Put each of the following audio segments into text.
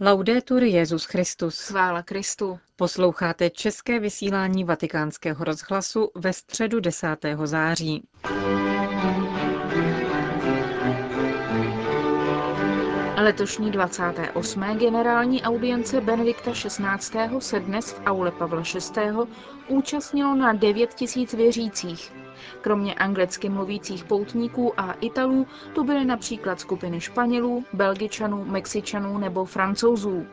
Laudetur Jezus Christus. Chvála Kristu. Posloucháte české vysílání Vatikánského rozhlasu ve středu 10. září. Letošní 28. generální audience Benedikta XVI. se dnes v aule Pavla VI. účastnilo na 9 tisíc věřících. Kromě anglicky mluvících poutníků a Italů tu byly například skupiny Španělů, Belgičanů, Mexičanů nebo Francouzů.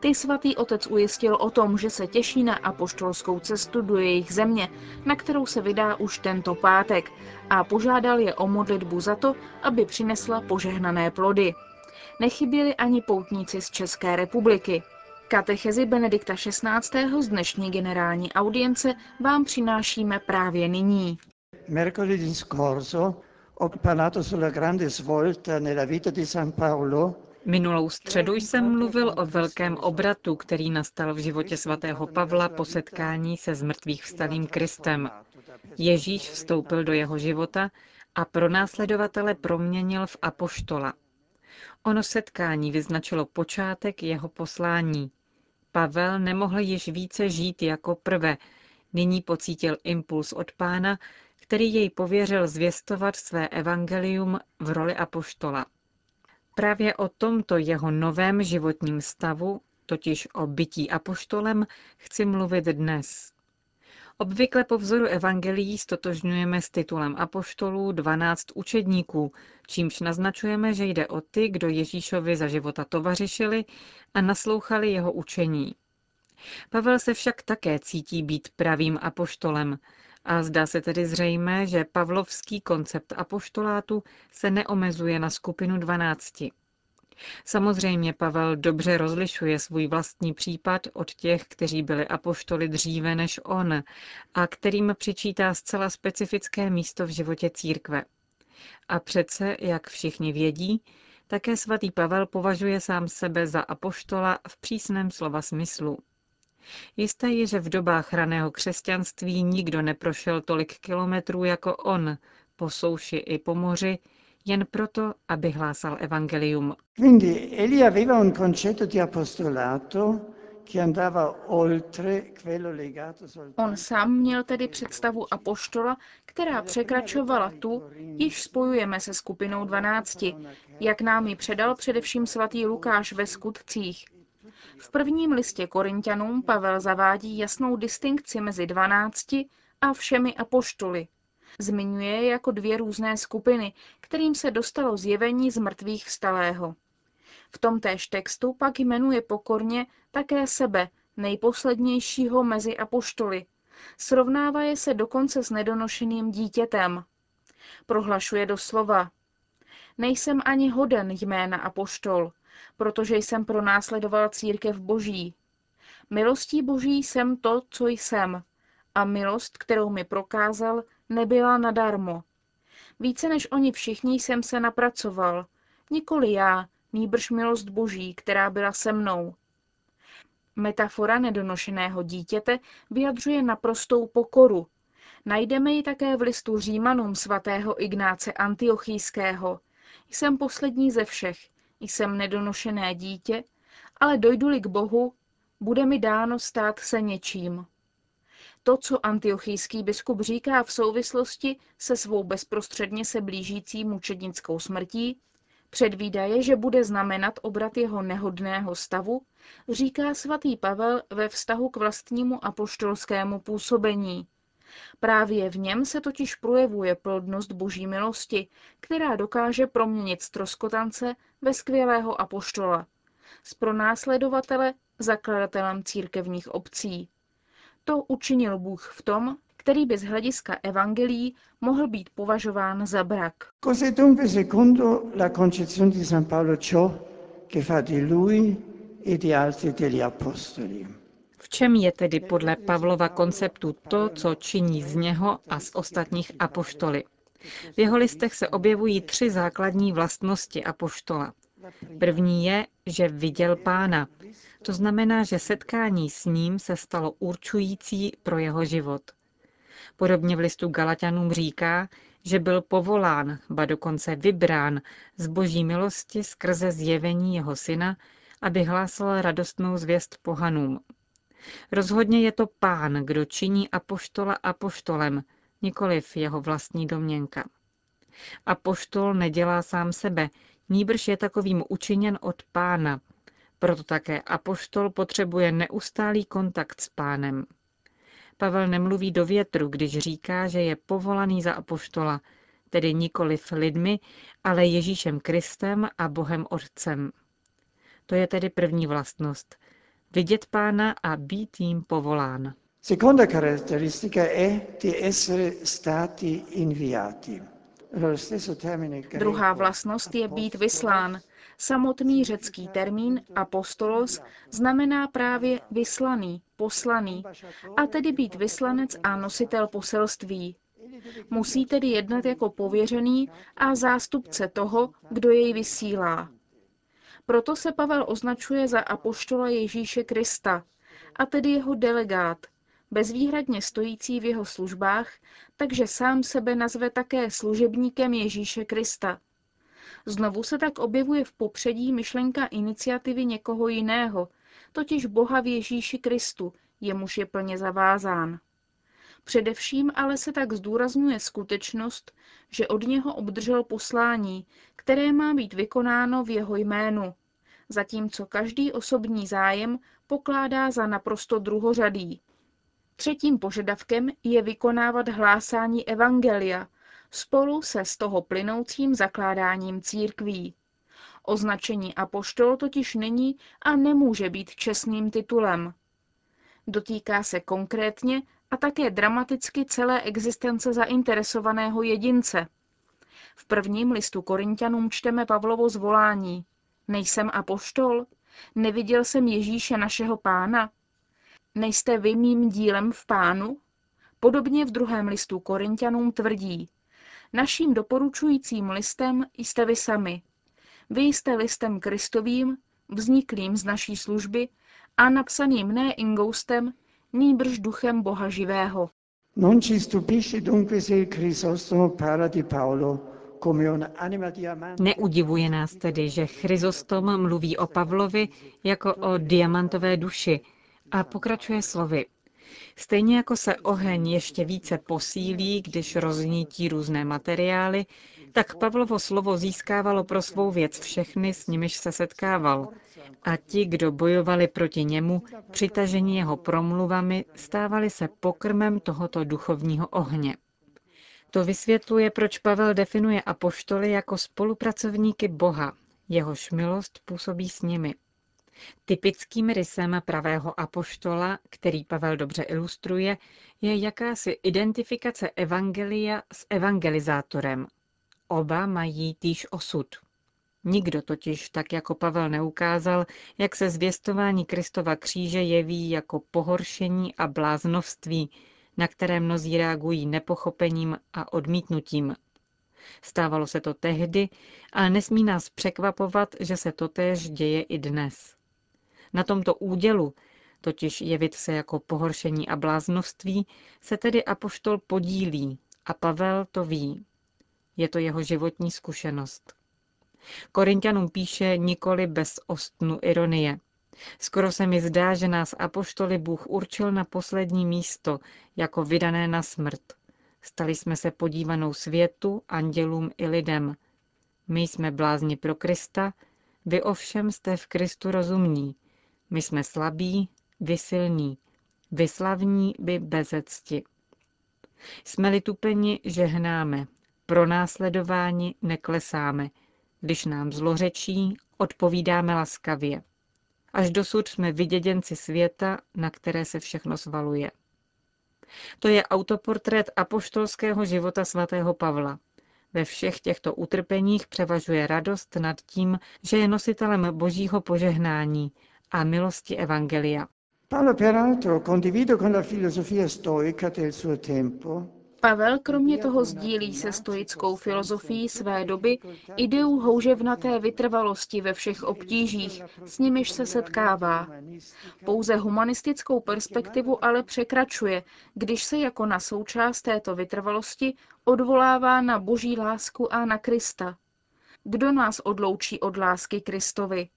Ty svatý otec ujistil o tom, že se těší na apoštolskou cestu do jejich země, na kterou se vydá už tento pátek a požádal je o modlitbu za to, aby přinesla požehnané plody. Nechyběli ani poutníci z České republiky. Katechezi Benedikta XVI. z dnešní generální audience vám přinášíme právě nyní. Mercoledì scorso ho parlato sulla grande svolta nella vita di San Paolo Minulou středu jsem mluvil o velkém obratu, který nastal v životě svatého Pavla po setkání se zmrtvých vstalým Kristem. Ježíš vstoupil do jeho života a pro následovatele proměnil v apoštola. Ono setkání vyznačilo počátek jeho poslání. Pavel nemohl již více žít jako prve, nyní pocítil impuls od pána, který jej pověřil zvěstovat své evangelium v roli apoštola. Právě o tomto jeho novém životním stavu, totiž o bytí apoštolem, chci mluvit dnes. Obvykle po vzoru evangelií stotožňujeme s titulem apoštolů 12 učedníků, čímž naznačujeme, že jde o ty, kdo Ježíšovi za života tovařišili a naslouchali jeho učení. Pavel se však také cítí být pravým apoštolem a zdá se tedy zřejmé, že pavlovský koncept apoštolátu se neomezuje na skupinu dvanácti. Samozřejmě Pavel dobře rozlišuje svůj vlastní případ od těch, kteří byli apoštoli dříve než on a kterým přičítá zcela specifické místo v životě církve. A přece, jak všichni vědí, také svatý Pavel považuje sám sebe za apoštola v přísném slova smyslu. Jisté je, že v dobách raného křesťanství nikdo neprošel tolik kilometrů jako on, po souši i po moři, jen proto, aby hlásal evangelium. Quindi egli aveva un concetto di apostolato che andava oltre quello legato soltanto On sám měl tedy představu apoštola, která překračovala tu, již spojujeme se skupinou dvanácti, jak nám ji předal především svatý Lukáš ve skutcích. V prvním listě Korintianům Pavel zavádí jasnou distinkci mezi dvanácti a všemi apoštoly. Zmiňuje je jako dvě různé skupiny, kterým se dostalo zjevení z mrtvých vstalého. V tomtéž textu pak jmenuje pokorně také sebe, nejposlednějšího mezi apoštoly. Srovnává je se dokonce s nedonošeným dítětem. Prohlašuje doslova, nejsem ani hoden jména apoštol, protože jsem pronásledoval církev boží. Milostí boží jsem to, co jsem, a milost, kterou mi prokázal, nebyla nadarmo. Více než oni všichni jsem se napracoval, nikoli já, nýbrž milost boží, která byla se mnou. Metafora nedonošeného dítěte vyjadřuje naprostou pokoru. Najdeme ji také v listu Římanům svatého Ignáce Antiochijského. Jsem poslední ze všech, jsem nedonošené dítě, ale dojdu-li k Bohu, bude mi dáno stát se něčím. To, co antiochijský biskup říká v souvislosti se svou bezprostředně se blížící mučednickou smrtí, předvídaje, že bude znamenat obrat jeho nehodného stavu, říká svatý Pavel ve vztahu k vlastnímu apoštolskému působení. Právě v něm se totiž projevuje plodnost boží milosti, která dokáže proměnit stroskotance ve skvělého apoštola, z pronásledovatele zakladatelem církevních obcí. To učinil Bůh v tom, který by z hlediska evangelií mohl být považován za brak. Cos'è dunque secondo la concezione di San Paolo ciò che fa di lui e di altri degli apostoli? V čem je tedy podle Pavlova konceptu to, co činí z něho a z ostatních apoštoly? V jeho listech se objevují tři základní vlastnosti apoštola. První je, že viděl pána. To znamená, že setkání s ním se stalo určující pro jeho život. Podobně v listu Galatianům říká, že byl povolán, ba dokonce vybrán z boží milosti skrze zjevení jeho syna, aby hlásal radostnou zvěst pohanům. Rozhodně je to pán, kdo činí apoštola apoštolem, nikoliv jeho vlastní domněnka. Apoštol nedělá sám sebe, níbrž je takovým učiněn od pána. Proto také apoštol potřebuje neustálý kontakt s pánem. Pavel nemluví do větru, když říká, že je povolaný za apoštola, tedy nikoliv lidmi, ale Ježíšem Kristem a Bohem Otcem. To je tedy první vlastnost. Vidět pána a být jim povolán. Seconda caratteristica è di essere stati inviati. Druhá vlastnost je být vyslán. Samotný řecký termín apostolos znamená právě vyslaný, poslaný, a tedy být vyslanec a nositel poselství. Musí tedy jednat jako pověřený a zástupce toho, kdo jej vysílá. Proto se Pavel označuje za apoštola Ježíše Krista, a tedy jeho delegát, bezvýhradně stojící v jeho službách, takže sám sebe nazve také služebníkem Ježíše Krista. Znovu se tak objevuje v popředí myšlenka iniciativy někoho jiného, totiž Boha v Ježíši Kristu, jemuž je plně zavázán. Především ale se tak zdůrazňuje skutečnost, že od něho obdržel poslání, které má být vykonáno v jeho jménu, zatímco každý osobní zájem pokládá za naprosto druhořadý. Třetím požadavkem je vykonávat hlásání evangelia spolu se z toho plynoucím zakládáním církví. Označení apoštol totiž není a nemůže být čestným titulem. Dotýká se konkrétně a také dramaticky celé existence zainteresovaného jedince. V prvním listu Korintianům čteme Pavlovo zvolání. Nejsem apoštol? Neviděl jsem Ježíše našeho pána? Nejste vy mým dílem v pánu? Podobně v druhém listu Korintianům tvrdí. Naším doporučujícím listem jste vy sami. Vy jste listem Kristovým, vzniklým z naší služby a napsaným ne ingoustem, nýbrž duchem Boha živého. Non ci stupisce dunque se Crisostomo parla di Paolo Neudivuje nás tedy, že Chryzostom mluví o Pavlovi jako o diamantové duši a pokračuje slovy. Stejně jako se oheň ještě více posílí, když roznítí různé materiály, tak Pavlovo slovo získávalo pro svou věc všechny, s nimiž se setkával. A ti, kdo bojovali proti němu, přitažení jeho promluvami, stávali se pokrmem tohoto duchovního ohně. To vysvětluje, proč Pavel definuje apoštoly jako spolupracovníky Boha, jehož milost působí s nimi. Typickým rysem pravého apoštola, který Pavel dobře ilustruje, je jakási identifikace evangelia s evangelizátorem. Oba mají týž osud. Nikdo totiž tak jako Pavel neukázal, jak se zvěstování Kristova kříže jeví jako pohoršení a bláznovství, na které mnozí reagují nepochopením a odmítnutím. Stávalo se to tehdy, ale nesmí nás překvapovat, že se totéž děje i dnes. Na tomto údělu, totiž jevit se jako pohoršení a bláznovství, se tedy apoštol podílí a Pavel to ví. Je to jeho životní zkušenost. Korintianům píše nikoli bez ostnu ironie. Skoro se mi zdá, že nás apoštoli Bůh určil na poslední místo, jako vydané na smrt. Stali jsme se podívanou světu, andělům i lidem. My jsme blázni pro Krista, vy ovšem jste v Kristu rozumní. My jsme slabí, vy silní, vy slavní, vy bezecti. Jsme-li tupeni, žehnáme, pro následování neklesáme, když nám zlořečí, odpovídáme laskavě. Až dosud jsme vyděděnci světa, na které se všechno svaluje. To je autoportrét apoštolského života svatého Pavla. Ve všech těchto utrpeních převažuje radost nad tím, že je nositelem božího požehnání a milosti Evangelia. Paolo peraltro condivido con la filosofia stoica del suo tempo Pavel kromě toho sdílí se stoickou filozofií své doby ideu houževnaté vytrvalosti ve všech obtížích, s nimiž se setkává. Pouze humanistickou perspektivu ale překračuje, když se jako na součást této vytrvalosti odvolává na boží lásku a na Krista. Kdo nás odloučí od lásky Kristovi?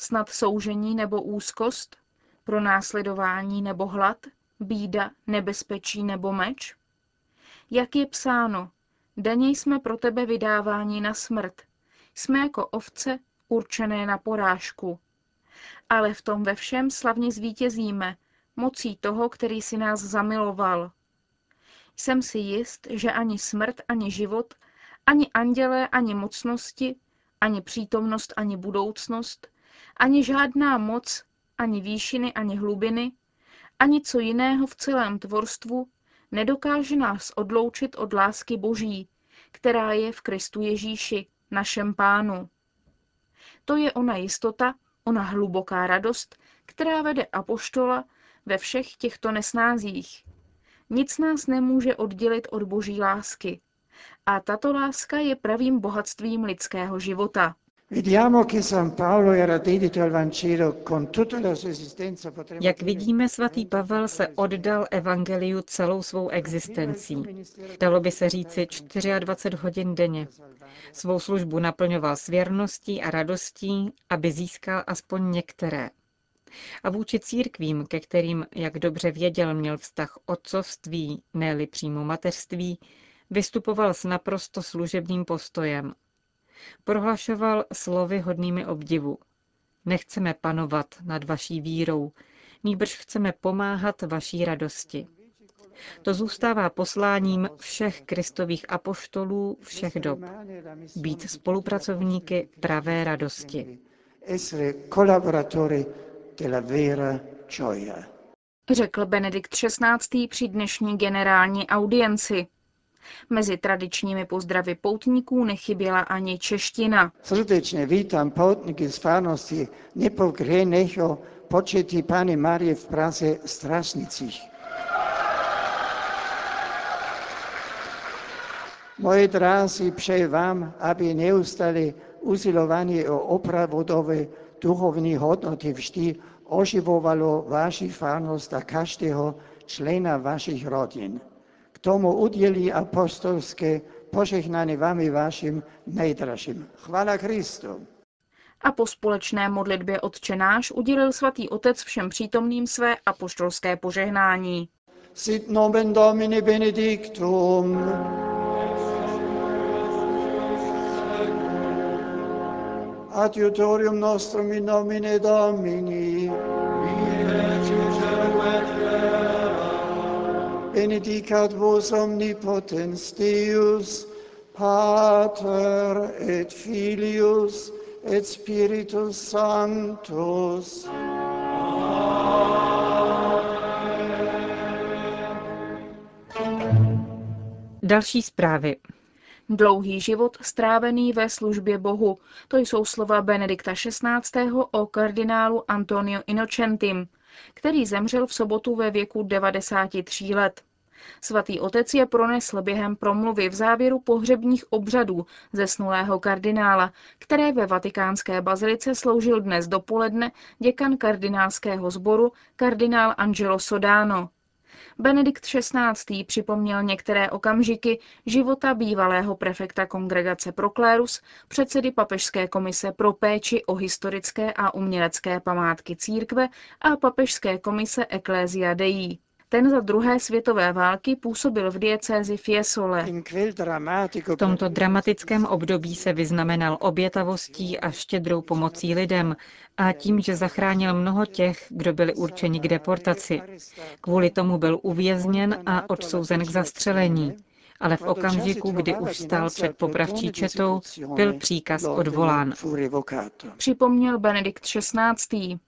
Snad soužení nebo úzkost? Pro následování nebo hlad? Bída, nebezpečí nebo meč? Jak je psáno, daně jsme pro tebe vydáváni na smrt. Jsme jako ovce určené na porážku. Ale v tom ve všem slavně zvítězíme, mocí toho, který si nás zamiloval. Jsem si jist, že ani smrt, ani život, ani andělé, ani mocnosti, ani přítomnost, ani budoucnost, ani žádná moc, ani výšiny, ani hlubiny, ani co jiného v celém tvorstvu nedokáže nás odloučit od lásky Boží, která je v Kristu Ježíši, našem pánu. To je ona jistota, ona hluboká radost, která vede apoštola ve všech těchto nesnázích. Nic nás nemůže oddělit od boží lásky. A tato láska je pravým bohatstvím lidského života. Jak vidíme, svatý Pavel se oddal evangeliu celou svou existencí. Dalo by se říci 24 hodin denně. Svou službu naplňoval s věrností a radostí, aby získal aspoň některé. A vůči církvím, ke kterým, jak dobře věděl, měl vztah otcovství, ne přímo mateřství, vystupoval s naprosto služebným postojem. Prohlašoval slovy hodnými obdivu. Nechceme panovat nad vaší vírou, nýbrž chceme pomáhat vaší radosti. To zůstává posláním všech kristových apoštolů všech dob. Být spolupracovníky pravé radosti. Řekl Benedikt XVI. při dnešní generální audienci. Mezi tradičními pozdravy poutníků nechyběla ani čeština. Srdečně vítám poutníky z farnosti Nepokrenecho početí Pany Marie v Praze Strašnicích. Moje drázy přeji vám, aby neustále usilování o opravodové duchovní hodnoty vždy oživovalo vaši farnost a každého člena vašich rodin. Tomu udělí apostolské požehnání vámi vašim nejdražším. Chvála Kristu. A po společné modlitbě odčenáš udělil svatý otec všem přítomným své apoštolské požehnání. Sit nomen Domini benedictum. Adiutorium nostrum in nomine Domini. Benedicat vos omnipotens Deus, Pater et Filius et Spiritus Sanctus. Další zprávy. Dlouhý život strávený ve službě Bohu. To jsou slova Benedikta XVI. o kardinálu Antonio Innocentim, který zemřel v sobotu ve věku 93 let. Svatý otec je pronesl během promluvy v závěru pohřebních obřadů zesnulého kardinála, které ve vatikánské bazilice sloužil dnes dopoledne děkan kardinálského sboru kardinál Angelo Sodano. Benedikt XVI. připomněl některé okamžiky života bývalého prefekta kongregace Proklérus, předsedy Papežské komise pro péči o historické a umělecké památky církve a Papežské komise Ecclesia Dei. Ten za druhé světové války působil v diecézi Fiesole. V tomto dramatickém období se vyznamenal obětavostí a štědrou pomocí lidem a tím, že zachránil mnoho těch, kdo byli určeni k deportaci. Kvůli tomu byl uvězněn a odsouzen k zastřelení. Ale v okamžiku, kdy už stál před popravčí četou, byl příkaz odvolán. Připomněl Benedikt XVI.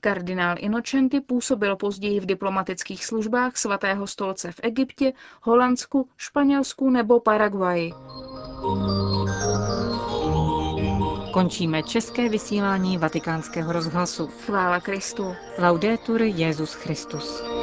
Kardinál Inocenti působil později v diplomatických službách svatého stolce v Egyptě, Holandsku, Španělsku nebo Paraguaji. Končíme české vysílání vatikánského rozhlasu. Chvála Kristu. Laudetur Jezus Christus.